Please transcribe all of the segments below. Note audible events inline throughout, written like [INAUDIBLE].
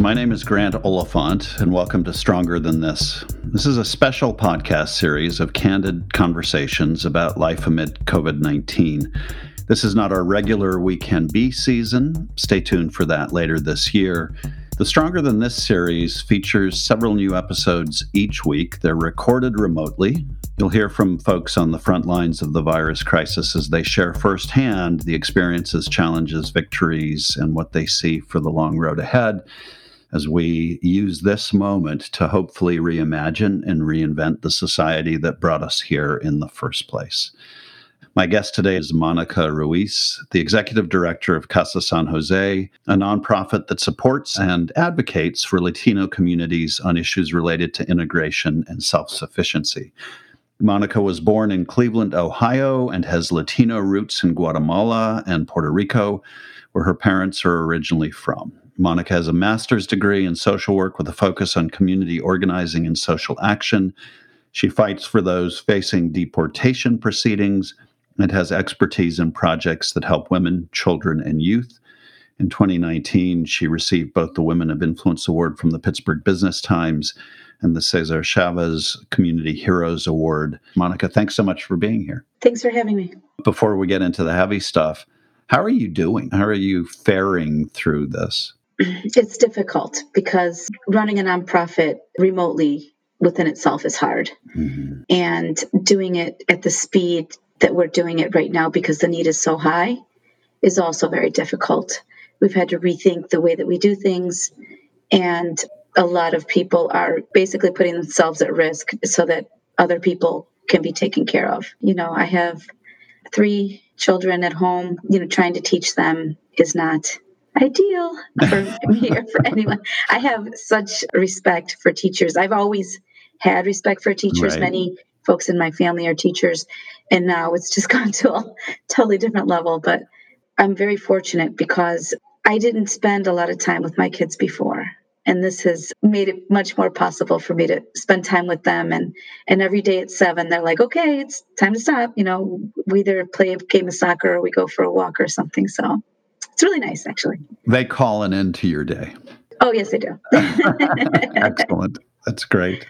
My name is Grant Oliphant, and welcome to Stronger Than This. This is a special podcast series of candid conversations about life amid COVID 19. This is not our regular We Can Be season. Stay tuned for that later this year. The Stronger Than This series features several new episodes each week. They're recorded remotely. You'll hear from folks on the front lines of the virus crisis as they share firsthand the experiences, challenges, victories, and what they see for the long road ahead as we use this moment to hopefully reimagine and reinvent the society that brought us here in the first place. My guest today is Monica Ruiz, the executive director of Casa San Jose, a nonprofit that supports and advocates for Latino communities on issues related to integration and self sufficiency. Monica was born in Cleveland, Ohio, and has Latino roots in Guatemala and Puerto Rico, where her parents are originally from. Monica has a master's degree in social work with a focus on community organizing and social action. She fights for those facing deportation proceedings and has expertise in projects that help women, children, and youth. In 2019, she received both the Women of Influence Award from the Pittsburgh Business Times and the Cesar Chavez Community Heroes Award. Monica, thanks so much for being here. Thanks for having me. Before we get into the heavy stuff, how are you doing? How are you faring through this? [CLEARS THROAT] It's difficult because running a nonprofit remotely within itself is hard. Mm-hmm. And doing it at the speed that we're doing it right now because the need is so high is also very difficult. We've had to rethink the way that we do things, and a lot of people are basically putting themselves at risk so that other people can be taken care of. You know, I have three children at home, you know, trying to teach them is not ideal for [LAUGHS] me or for anyone. I have such respect for teachers. I've always had respect for teachers. Right. Many folks in my family are teachers, and now it's just [LAUGHS] gone to a totally different level. But I'm very fortunate because I didn't spend a lot of time with my kids before. And this has made it much more possible for me to spend time with them. And and every day at seven, they're like, okay, it's time to stop. You know, we either play a game of soccer or we go for a walk or something. So it's really nice, actually. They call an end to your day. Oh, yes, they do. [LAUGHS] Excellent. That's great.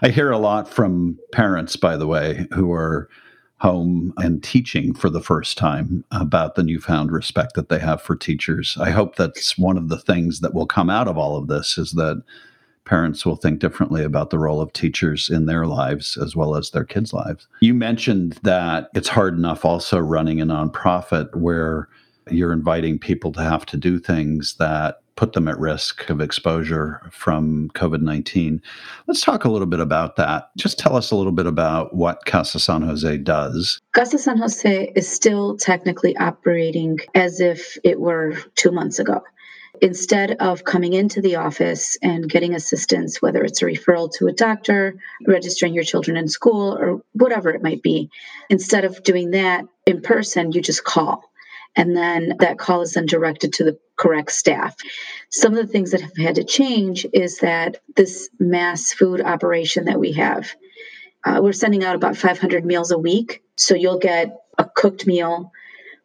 I hear a lot from parents, by the way, who are home and teaching for the first time about the newfound respect that they have for teachers. I hope that's one of the things that will come out of all of this is that parents will think differently about the role of teachers in their lives as well as their kids' lives. You mentioned that it's hard enough also running a nonprofit where you're inviting people to have to do things that put them at risk of exposure from COVID 19. Let's talk a little bit about that. Just tell us a little bit about what Casa San Jose does. Casa San Jose is still technically operating as if it were two months ago. Instead of coming into the office and getting assistance, whether it's a referral to a doctor, registering your children in school, or whatever it might be, instead of doing that in person, you just call and then that call is then directed to the correct staff. Some of the things that have had to change is that this mass food operation that we have, uh, we're sending out about 500 meals a week. So you'll get a cooked meal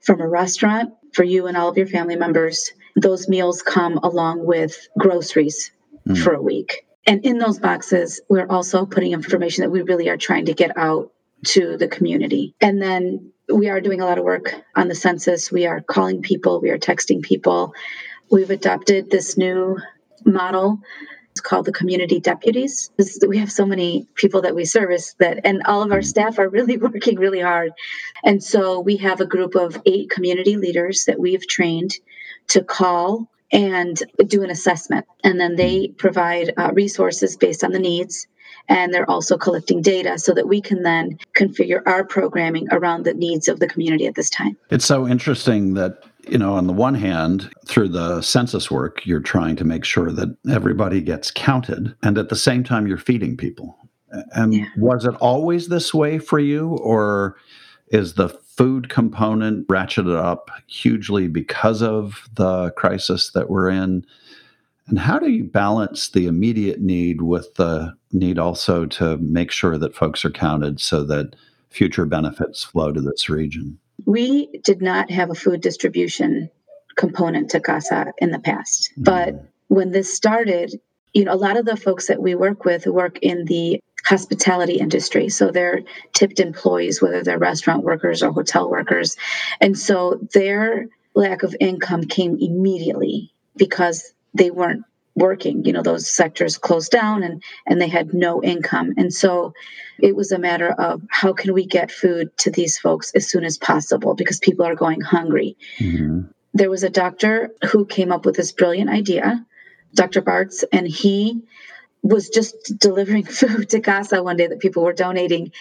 from a restaurant for you and all of your family members. Those meals come along with groceries mm. for a week. And in those boxes, we're also putting information that we really are trying to get out to the community. And then we are doing a lot of work on the census. We are calling people, we are texting people. We've adopted this new model. It's called the community deputies. We have so many people that we service that, and all of our staff are really [LAUGHS] working really hard. And so we have a group of eight community leaders that we've trained to call and do an assessment. And then they provide uh, resources based on the needs and they're also collecting data so that we can then configure our programming around the needs of the community at this time. It's so interesting that you know, on the one hand, through the census work, you're trying to make sure that everybody gets counted, and at the same time, you're feeding people. And yeah. was it always this way for you, or is the food component ratcheted up hugely because of the crisis that we're in? And how do you balance the immediate need with the need also to make sure that folks are counted so that future benefits flow to this region? We did not have a food distribution component to CASA in the past, mm-hmm. but when this started, you know, a lot of the folks that we work with work in the hospitality industry. So they're tipped employees, whether they're restaurant workers or hotel workers. And so their lack of income came immediately because they weren't working you know those sectors closed down and and they had no income and so it was a matter of how can we get food to these folks as soon as possible because people are going hungry mm-hmm. there was a doctor who came up with this brilliant idea dr bartz and he was just delivering [LAUGHS] food to casa one day that people were donating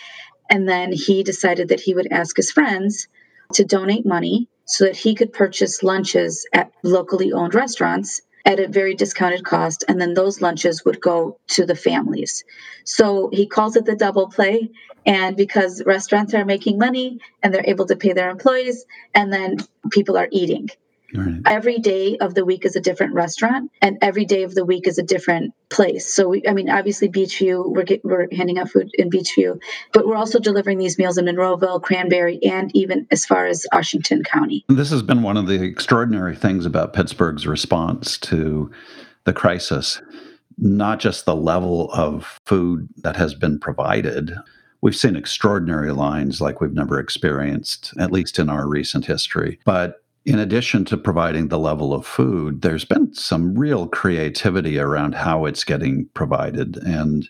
and then he decided that he would ask his friends to donate money so that he could purchase lunches at locally owned restaurants at a very discounted cost, and then those lunches would go to the families. So he calls it the double play. And because restaurants are making money and they're able to pay their employees, and then people are eating. Right. Every day of the week is a different restaurant, and every day of the week is a different place. So, we, I mean, obviously, Beechview, we're get, we're handing out food in Beechview, but we're also delivering these meals in Monroeville, Cranberry, and even as far as Washington County. This has been one of the extraordinary things about Pittsburgh's response to the crisis, not just the level of food that has been provided. We've seen extraordinary lines like we've never experienced, at least in our recent history. But in addition to providing the level of food, there's been some real creativity around how it's getting provided. And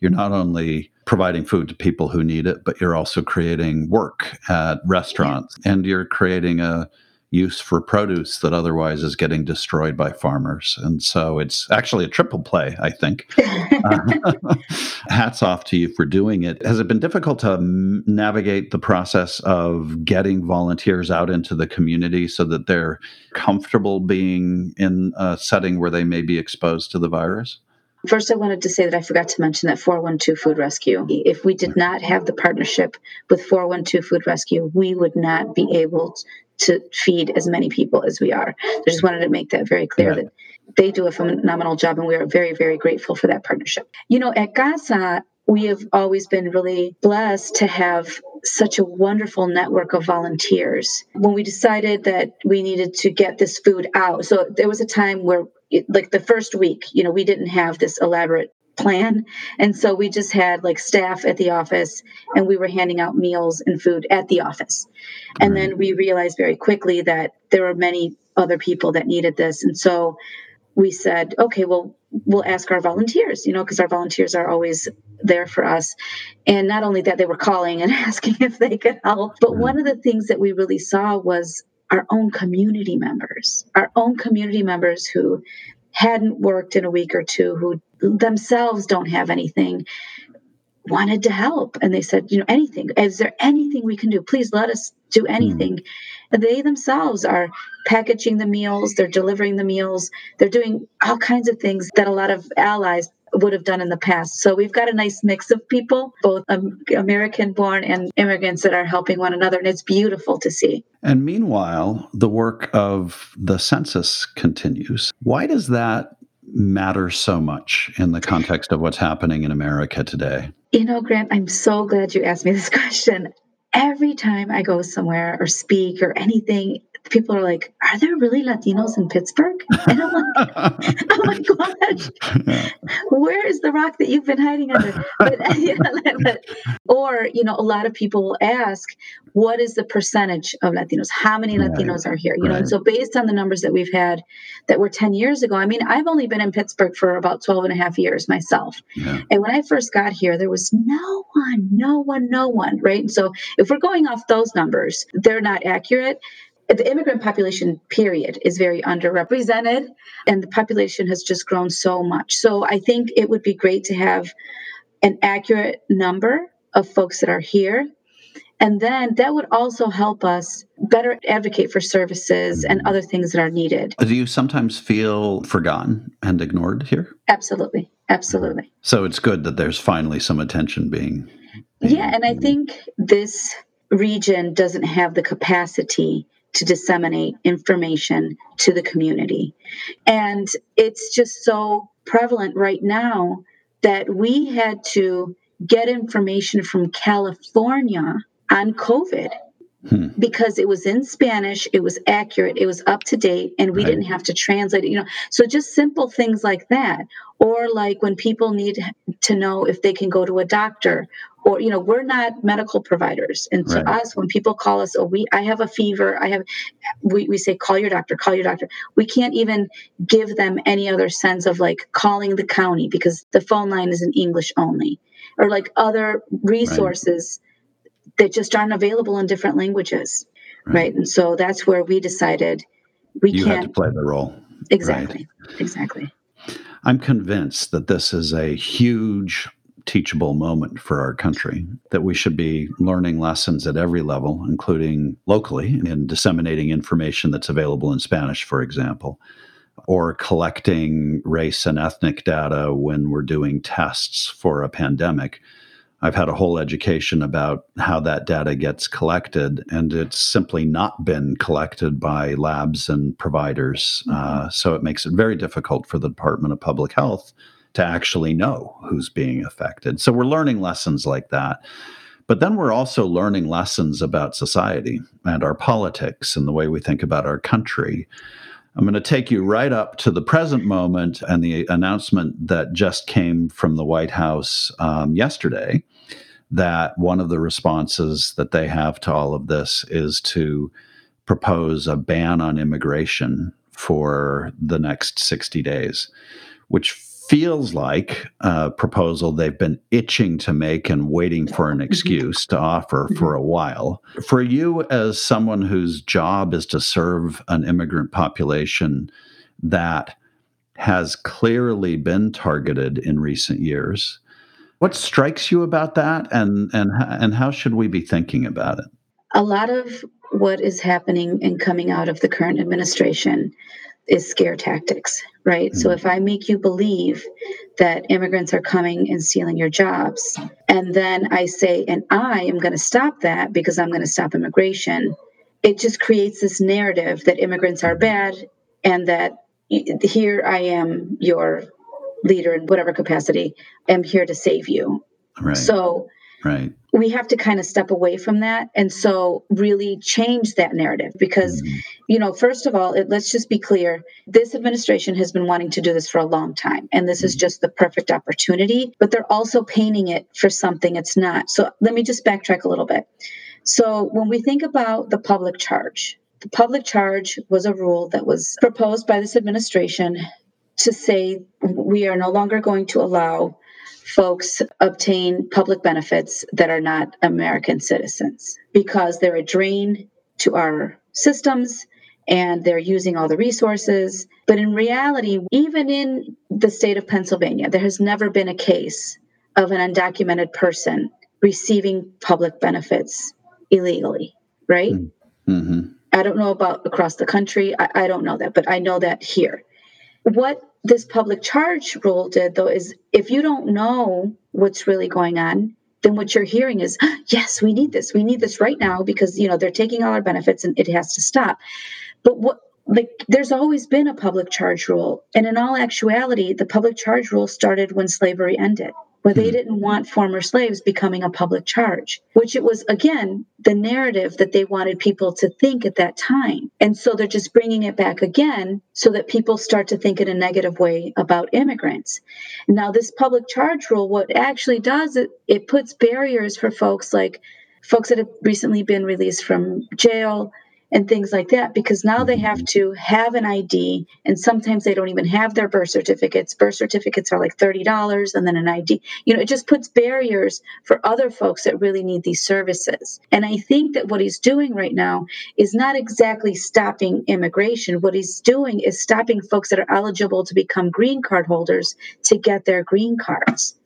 you're not only providing food to people who need it, but you're also creating work at restaurants and you're creating a use for produce that otherwise is getting destroyed by farmers. And so it's actually a triple play, I think. [LAUGHS] uh, [LAUGHS] hats off to you for doing it. Has it been difficult to m- navigate the process of getting volunteers out into the community so that they're comfortable being in a setting where they may be exposed to the virus? First, I wanted to say that I forgot to mention that 412 Food Rescue. If we did not have the partnership with 412 Food Rescue, we would not be able to feed as many people as we are. I just wanted to make that very clear that they do a phenomenal job, and we are very, very grateful for that partnership. You know, at CASA, we have always been really blessed to have such a wonderful network of volunteers. When we decided that we needed to get this food out, so there was a time where, it, like the first week, you know, we didn't have this elaborate plan. And so we just had like staff at the office and we were handing out meals and food at the office. And then we realized very quickly that there were many other people that needed this. And so we said, okay, well, we'll ask our volunteers, you know, because our volunteers are always there for us. And not only that, they were calling and [LAUGHS] asking if they could help. But one of the things that we really saw was our own community members, our own community members who hadn't worked in a week or two, who themselves don't have anything wanted to help. And they said you know anything. Is there anything we can do? Please let us do hmm. anything. Mm. and they themselves are packaging the meals. They're delivering the meals. They're doing all kinds of things that a lot of allies would have done in the past so we've got a nice mix of people both american born and immigrants that are helping one another and it's beautiful to see and meanwhile the work of the census continues why does that matter so much in the context of what's happening in America today? You know, Grant, I'm so glad you asked me this [LAUGHS] question. Every time I go somewhere or speak or anything, people are like, "Are there really Latinos in Pittsburgh?" [LAUGHS] And I'm like, "Oh my gosh, where is the rock that you've been hiding under?" [LAUGHS] [LAUGHS] But, or you know, a lot of people will ask, "What is the percentage of Latinos? How many Latinos right. are here?" You know, and so based on the numbers that we've had that were 10 years ago, I mean, I've only been in Pittsburgh for about 12 and a half years myself. Yeah. And when I first got here, there was no one, no one, no one, right? And so if we're going off those numbers, they're not accurate the immigrant population period is very underrepresented and the population has just grown so much so i think it would be great to have an accurate number of folks that are here and then that would also help us better advocate for services and mm-hmm. other things that are needed. Do you sometimes feel forgotten and ignored here? Absolutely. Absolutely. So it's good that there's finally some attention being. being yeah. And I think this region doesn't have the capacity to disseminate information to the community. And it's just so prevalent right now that we had to get information from California on COVID. Hmm. Because it was in Spanish, it was accurate, it was up to date, and we right. didn't have to translate it. You know, so just simple things like that, or like when people need to know if they can go to a doctor, or you know, we're not medical providers, and to right. us, when people call us, oh, we, I have a fever, I have, we we say, call your doctor, call your doctor. We can't even give them any other sense of like calling the county because the phone line is in English only, or like other resources. Right that just aren't available in different languages, right? right? And so that's where we decided we you can't play the role. Exactly. Right. Exactly. I'm convinced that this is a huge teachable moment for our country, that we should be learning lessons at every level, including locally in disseminating information that's available in Spanish, for example, or collecting race and ethnic data when we're doing tests for a pandemic I've had a whole education about how that data gets collected, and it's simply not been collected by labs and providers. Mm-hmm. Uh, so it makes it very difficult for the Department of Public Health to actually know who's being affected. So we're learning lessons like that. But then we're also learning lessons about society and our politics and the way we think about our country. I'm going to take you right up to the present moment and the announcement that just came from the White House um, yesterday that one of the responses that they have to all of this is to propose a ban on immigration for the next 60 days, which feels like a proposal they've been itching to make and waiting for an mm-hmm. excuse to offer for mm-hmm. a while. For you, as someone whose job is to serve an immigrant population that has clearly been targeted in recent years, what strikes you about that, and and and how should we be thinking about it? A lot of what is happening and coming out of the current administration is scare tactics, right? Mm-hmm. So if I make you believe that immigrants are coming and stealing your jobs, and then I say, and I am going to stop that because I'm going to stop immigration, it just creates this narrative that immigrants are bad and that here I am, your leader in whatever capacity, am here to save you. Right. So Right. We have to kind of step away from that and so really change that narrative because, mm-hmm. you know, first of all, it, let's just be clear this administration has been wanting to do this for a long time, and this mm-hmm. is just the perfect opportunity, but they're also painting it for something it's not. So let me just backtrack a little bit. So when we think about the public charge, the public charge was a rule that was proposed by this administration to say we are no longer going to allow folks obtain public benefits that are not American citizens because they're a drain to our systems and they're using all the resources. But in reality, even in the state of Pennsylvania, there has never been a case of an undocumented person receiving public benefits illegally, right? Mm-hmm. I don't know about across the country. I, I don't know that, but I know that here. What this public charge rule did though is if you don't know what's really going on then what you're hearing is [GASPS] yes we need this. We need this right now because you know they're taking all our benefits and it has to stop. But what like there's always been a public charge rule. And in all actuality the public charge rule started when slavery ended where they hmm. didn't want former slaves becoming a public charge, which it was, again, the narrative that they wanted people to think at that time. And so they're just bringing it back again so that people start to think in a negative way about immigrants. Now, this public charge rule, what actually does, it, it puts barriers for folks like folks that have recently been released from jail and things like that because now they have to have an ID and sometimes they don't even have their birth certificates. Birth certificates are like $30 and then an ID. You know, it just puts barriers for other folks that really need these services. And I think that what he's doing right now is not exactly stopping immigration. What he's doing is stopping folks that are eligible to become green card holders to get their green cards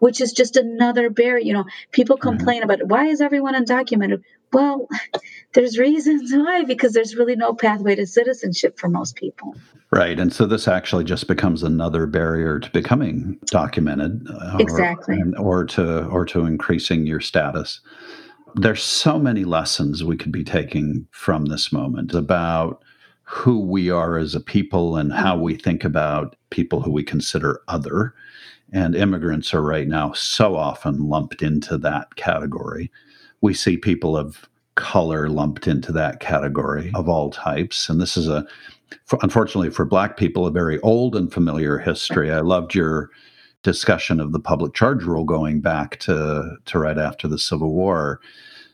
which is just another barrier. You know, people complain mm-hmm. about why is everyone undocumented? Well, [LAUGHS] there's reasons why, because there's really no pathway to citizenship for most people. Right. And so this actually just becomes another barrier to becoming documented. Uh, exactly. Or, or to or to increasing your status. There's so many lessons we could be taking from this moment about who we are as a people and how we think about people who we consider other. And immigrants are right now so often lumped into that category we see people of color lumped into that category of all types. And this is a, unfortunately for Black people, a very old and familiar history. I loved your discussion of the public charge rule going back to, to right after the Civil War.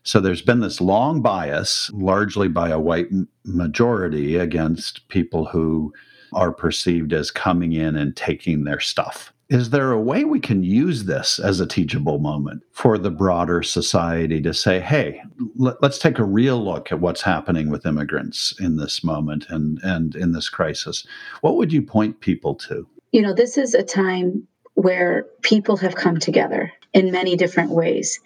So there's been this long bias, largely by a white majority, against people who are perceived as coming in and taking their stuff. Is there a way we can use this as a teachable moment for the broader society to say, hey, let, us take a real look at what's happening with immigrants in this moment and, and in this crisis? What would you point people to? You know, this is a time where people have come together in many different ways.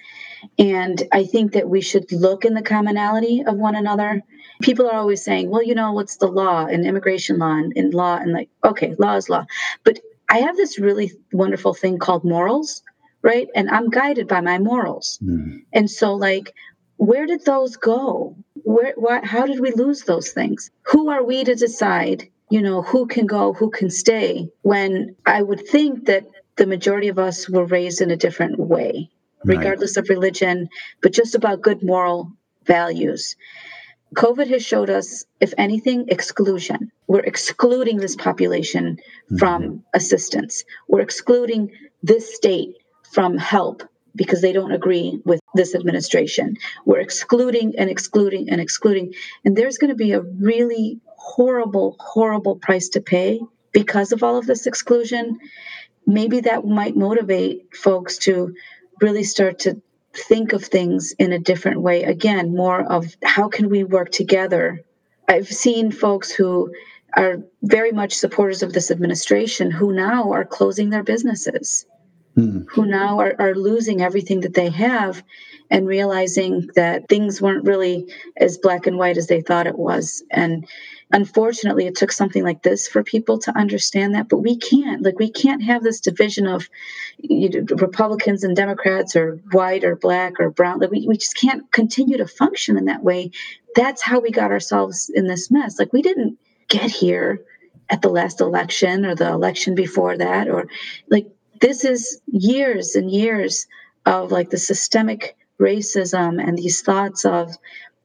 And I think that we should look in the commonality of one another. People are always saying, well, you know, what's the law and immigration law and, and law? And like, okay, law is law. But I have this really wonderful thing called morals, right? And I'm guided by my morals. Mm. And so, like, where did those go? Where, what, how did we lose those things? Who are we to decide, you know, who can go, who can stay? When I would think that the majority of us were raised in a different way, regardless right. of religion, but just about good moral values. COVID has showed us, if anything, exclusion. We're excluding this population mm-hmm. from assistance. We're excluding this state from help because they don't agree with this administration. We're excluding and excluding and excluding. And there's going to be a really horrible, horrible price to pay because of all of this exclusion. Maybe that might motivate folks to really start to think of things in a different way. Again, more of how can we work together? I've seen folks who are very much supporters of this administration who now are closing their businesses, mm. who now are, are losing everything that they have and realizing that things weren't really as black and white as they thought it was. And unfortunately it took something like this for people to understand that but we can't like we can't have this division of you know, republicans and democrats or white or black or brown like we, we just can't continue to function in that way. That's how we got ourselves in this mess. Like we didn't get here at the last election or the election before that or like this is years and years of like the systemic racism and these thoughts of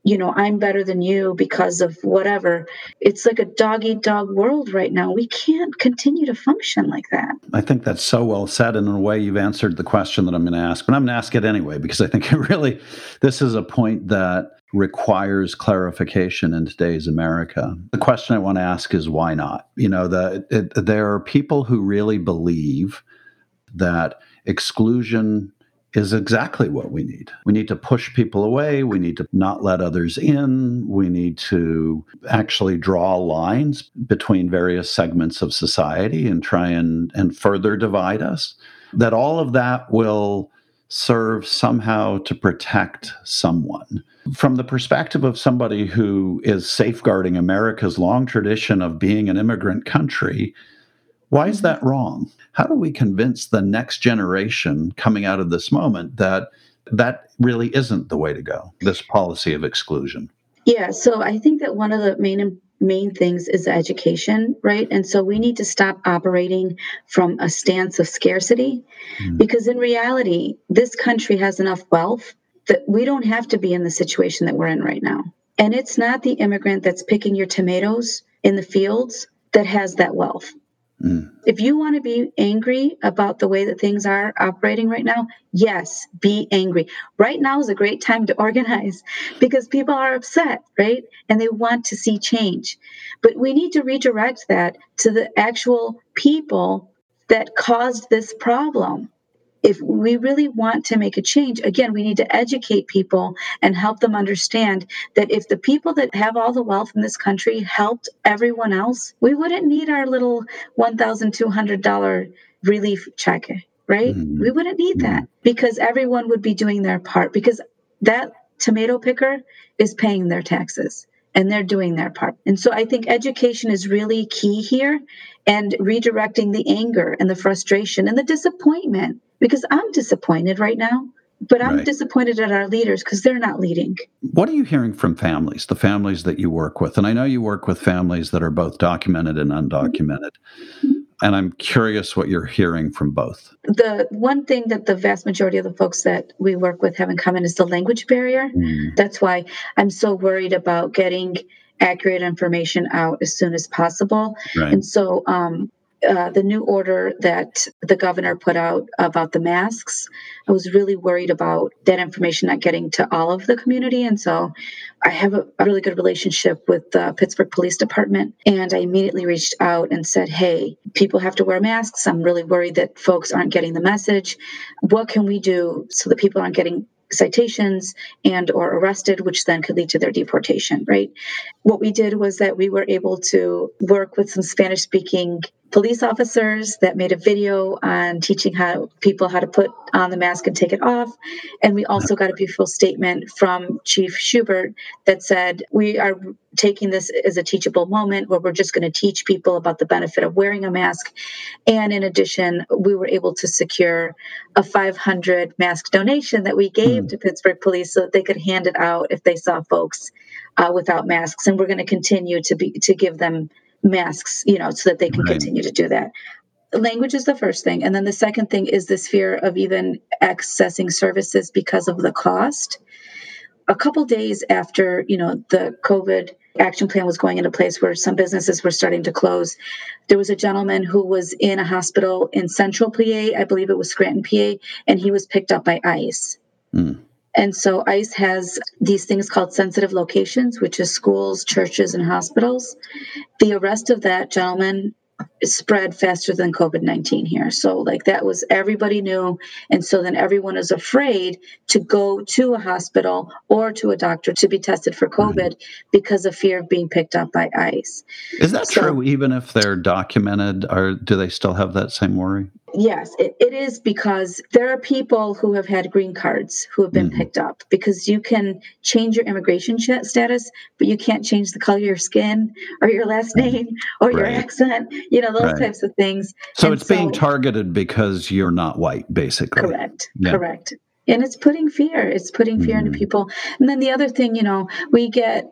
you know, I'm better than you because of whatever. It's like a dog eat dog world right now. We can't continue to function like that. I think that's so well said. And in a way, you've answered the question that I'm going to ask, but I'm going to ask it anyway, because I think it really, this is a point that requires clarification in today's America. The question I want to ask is why not? You know, the, it, there are people who really believe that exclusion is exactly what we need. We need to push people away. We need to not let others in. We need to actually draw lines between various segments of society and try and, and further divide us. That all of that will serve somehow to protect someone. From the perspective of somebody who is safeguarding America's long tradition of being an immigrant country, why is that wrong? How do we convince the next generation coming out of this moment that that really isn't the way to go, this policy of exclusion? Yeah, so I think that one of the main main things is education, right? And so we need to stop operating from a stance of scarcity mm. because in reality, this country has enough wealth that we don't have to be in the situation that we're in right now. And it's not the immigrant that's picking your tomatoes in the fields that has that wealth. Mm. If you want to be angry about the way that things are operating right now, yes, be angry. Right now is a great time to [LAUGHS] organize because people are upset, right? And they want to see change. But we need to redirect that to the actual people that caused this problem if we really want to make a change, again, we need to educate people and help them understand that if the people that have all the wealth in this country helped everyone else, we wouldn't need our little $1,200 relief check, right? Mm-hmm. We wouldn't need that mm-hmm. because everyone would be doing their part because that tomato picker is paying their taxes and they're doing their part. And so I think education is really key here and redirecting the anger and the frustration and the disappointment because I'm disappointed right now. But I'm right. disappointed at our leaders because they're not leading. What are you hearing from families, the families that you work with? And I know you work with families that are both documented and undocumented. Mm-hmm. And I'm curious what you're hearing from both. The one thing that the vast majority of the folks that we work with have in common is the language barrier. Mm. That's why I'm so worried about getting accurate information out as soon as possible. Right. And so um, uh, the new order that the governor put out about the masks, I was really worried about that information not getting to all of the community. And so I have a, a really good relationship with the Pittsburgh Police Department. And I immediately reached out and said, Hey, people have to wear masks. I'm really worried that folks aren't getting the message. What can we do so that people aren't getting citations and or arrested which then could lead to their deportation right what we did was that we were able to work with some spanish speaking police officers that made a video on teaching how people how to put on the mask and take it off. And we also got a beautiful statement from chief schubert that said we are taking this as a teachable moment where we're just going to teach people about the benefit of wearing a mask. And in addition we were able to secure a 500 mask donation that we gave mm. to pittsburgh police so that they could hand it out if they saw folks uh, without masks. And we're going to continue to be to give them masks, you know, so that they can right. continue to do that. Language is the first thing. And then the second thing is this fear of even accessing services because of the cost. A couple days after, you know, the COVID action plan was going into place where some businesses were starting to close, there was a gentleman who was in a hospital in central PA, I believe it was Scranton, PA, and he was picked up by ICE. Mm. And so ICE has these things called sensitive locations, which is schools, churches, and hospitals. The arrest of that gentleman spread faster than COVID 19 here. So, like, that was everybody knew. And so then everyone is afraid to go to a hospital or to a doctor to be tested for mm-hmm. COVID right. because of fear of being picked up by ICE. Is that so, true, even if they're documented, or do they still have that same worry? Yes, it, it is because there are people who have had green cards who have been mm-hmm. picked up because you can change your immigration status, but you can't change the color of your skin or your last name [LAUGHS] or right. your accent, you know, those right. types of things. So and it's so, being targeted because you're not white, basically. Correct. Yeah. Correct. And it's putting fear. It's putting fear mm-hmm. into people. And then the other thing, you know, we get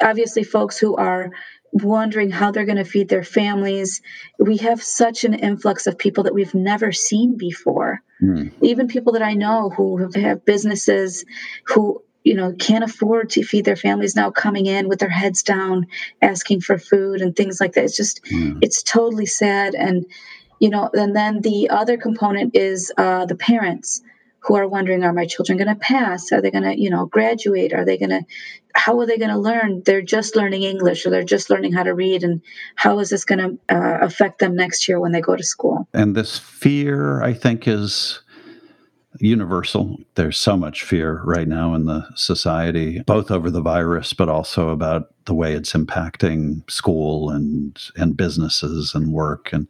obviously folks who are wondering how they're going to feed their families. We have such an influx of people that we've never seen before. Mm. Even people that I know who have, have businesses who you know can't afford to feed their families now coming in with their heads down asking for food and things like that it's just mm. it's totally sad and you know and then the other component is uh, the parents who are wondering are my children going to pass? Are they going to you know graduate? Are they going to how are they going to learn? They're just learning english or they're just learning how to read and how is this going to uh, affect them next year when they go to school? And this fear i think is universal. There's so much fear right now in the society both over the virus but also about the way it's impacting school and and businesses and work. And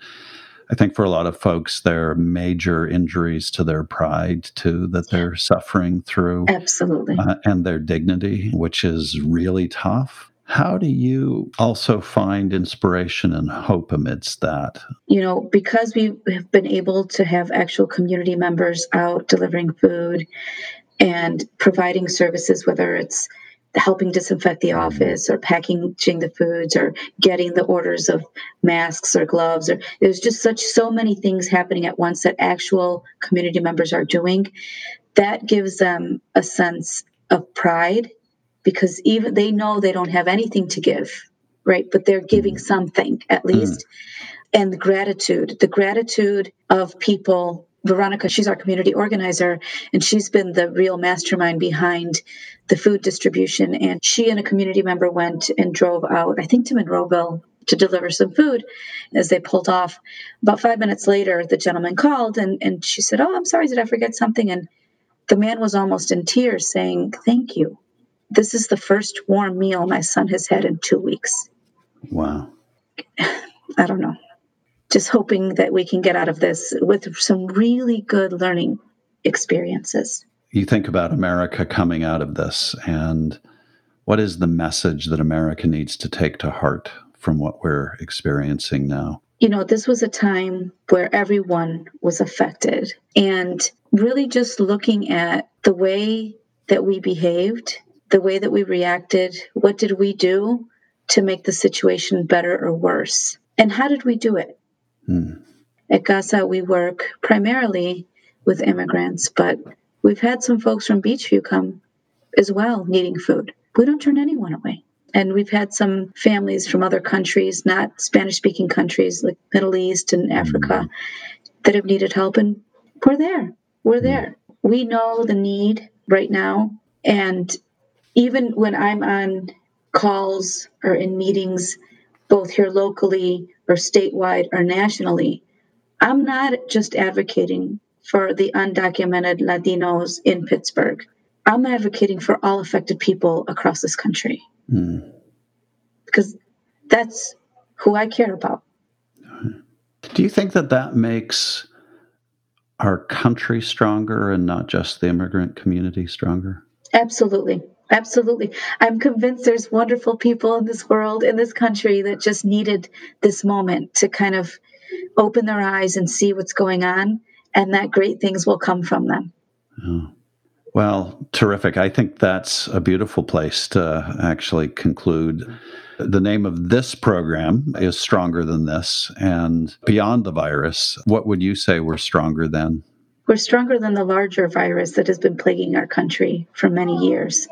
I think for a lot of folks, there are major injuries to their pride too that they're suffering through. Absolutely. Uh, and their dignity, which is really tough. How do you also find inspiration and hope amidst that? You know, because we have been able to have actual community members out delivering food and providing services, whether it's helping disinfect the office or packaging the foods or getting the orders of masks or gloves or there's just such so many things happening at once that actual community members are doing. That gives them a sense of pride because even they know they don't have anything to give right? But they're giving something at least. Mm. and the gratitude the gratitude of people Veronica, she's our community organizer, and she's been the real mastermind behind the food distribution. And she and a community member went and drove out, I think to Monroeville, to deliver some food. As they pulled off, about five minutes later, the gentleman called and, and she said, Oh, I'm sorry, did I forget something? And the man was almost in tears saying, Thank you. This is the first warm meal my son has had in two weeks. Wow. [LAUGHS] I don't know just hoping that we can get out of this with some really good learning experiences. You think about America coming out of this, and what is the message that America needs to take to heart from what we're experiencing now? You know, this was a time where everyone was affected, and really just looking at the way that we behaved, the way that we reacted, what did we do to make the situation better or worse? And how did we do it? Hmm. At CASA, we work primarily with immigrants, but we've had some folks from Beechview come as well needing food. We don't turn anyone away. And we've had some families from other countries, not Spanish speaking countries like Middle East and Africa, that have needed help. And we're there. We're there. We know the need right now. And even when I'm on calls or in meetings, both here locally or statewide or nationally, I'm not just advocating for the undocumented Latinos in Pittsburgh. I'm advocating for all affected people across this country. Mm. Because that's who I care about. Do you think that that makes our country stronger and not just the immigrant community stronger? Absolutely. Absolutely. I'm convinced there's wonderful people in this world, in this country, that just needed this moment to kind of open their eyes and see what's going on, and that great things will come from them. Oh. Well, terrific. I think that's a beautiful place to actually conclude. The name of this program is Stronger Than This. And beyond the virus, what would you say we're stronger than? We're stronger than the larger virus that has been plaguing our country for many years.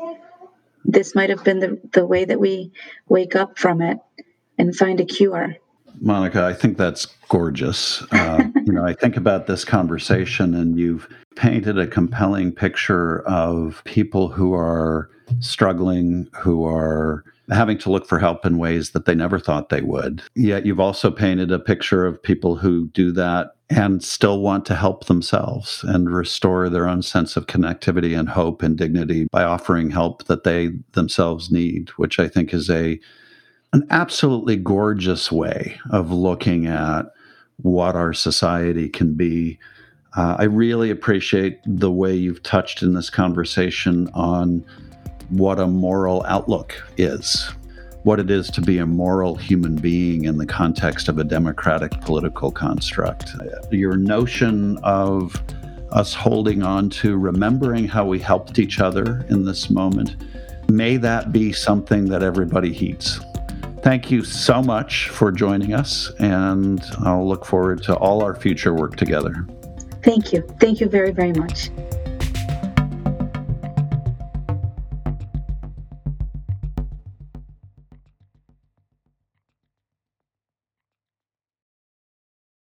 This might have been the, the way that we wake up from it and find a cure. Monica, I think that's gorgeous. Uh, [LAUGHS] you know, I think about this conversation, and you've painted a compelling picture of people who are struggling, who are having to look for help in ways that they never thought they would. Yet you've also painted a picture of people who do that and still want to help themselves and restore their own sense of connectivity and hope and dignity by offering help that they themselves need, which I think is a an absolutely gorgeous way of looking at what our society can be. Uh, I really appreciate the way you've touched in this conversation on what a moral outlook is, what it is to be a moral human being in the context of a democratic political construct. Your notion of us holding on to remembering how we helped each other in this moment, may that be something that everybody heeds. Thank you so much for joining us, and I'll look forward to all our future work together. Thank you. Thank you very, very much.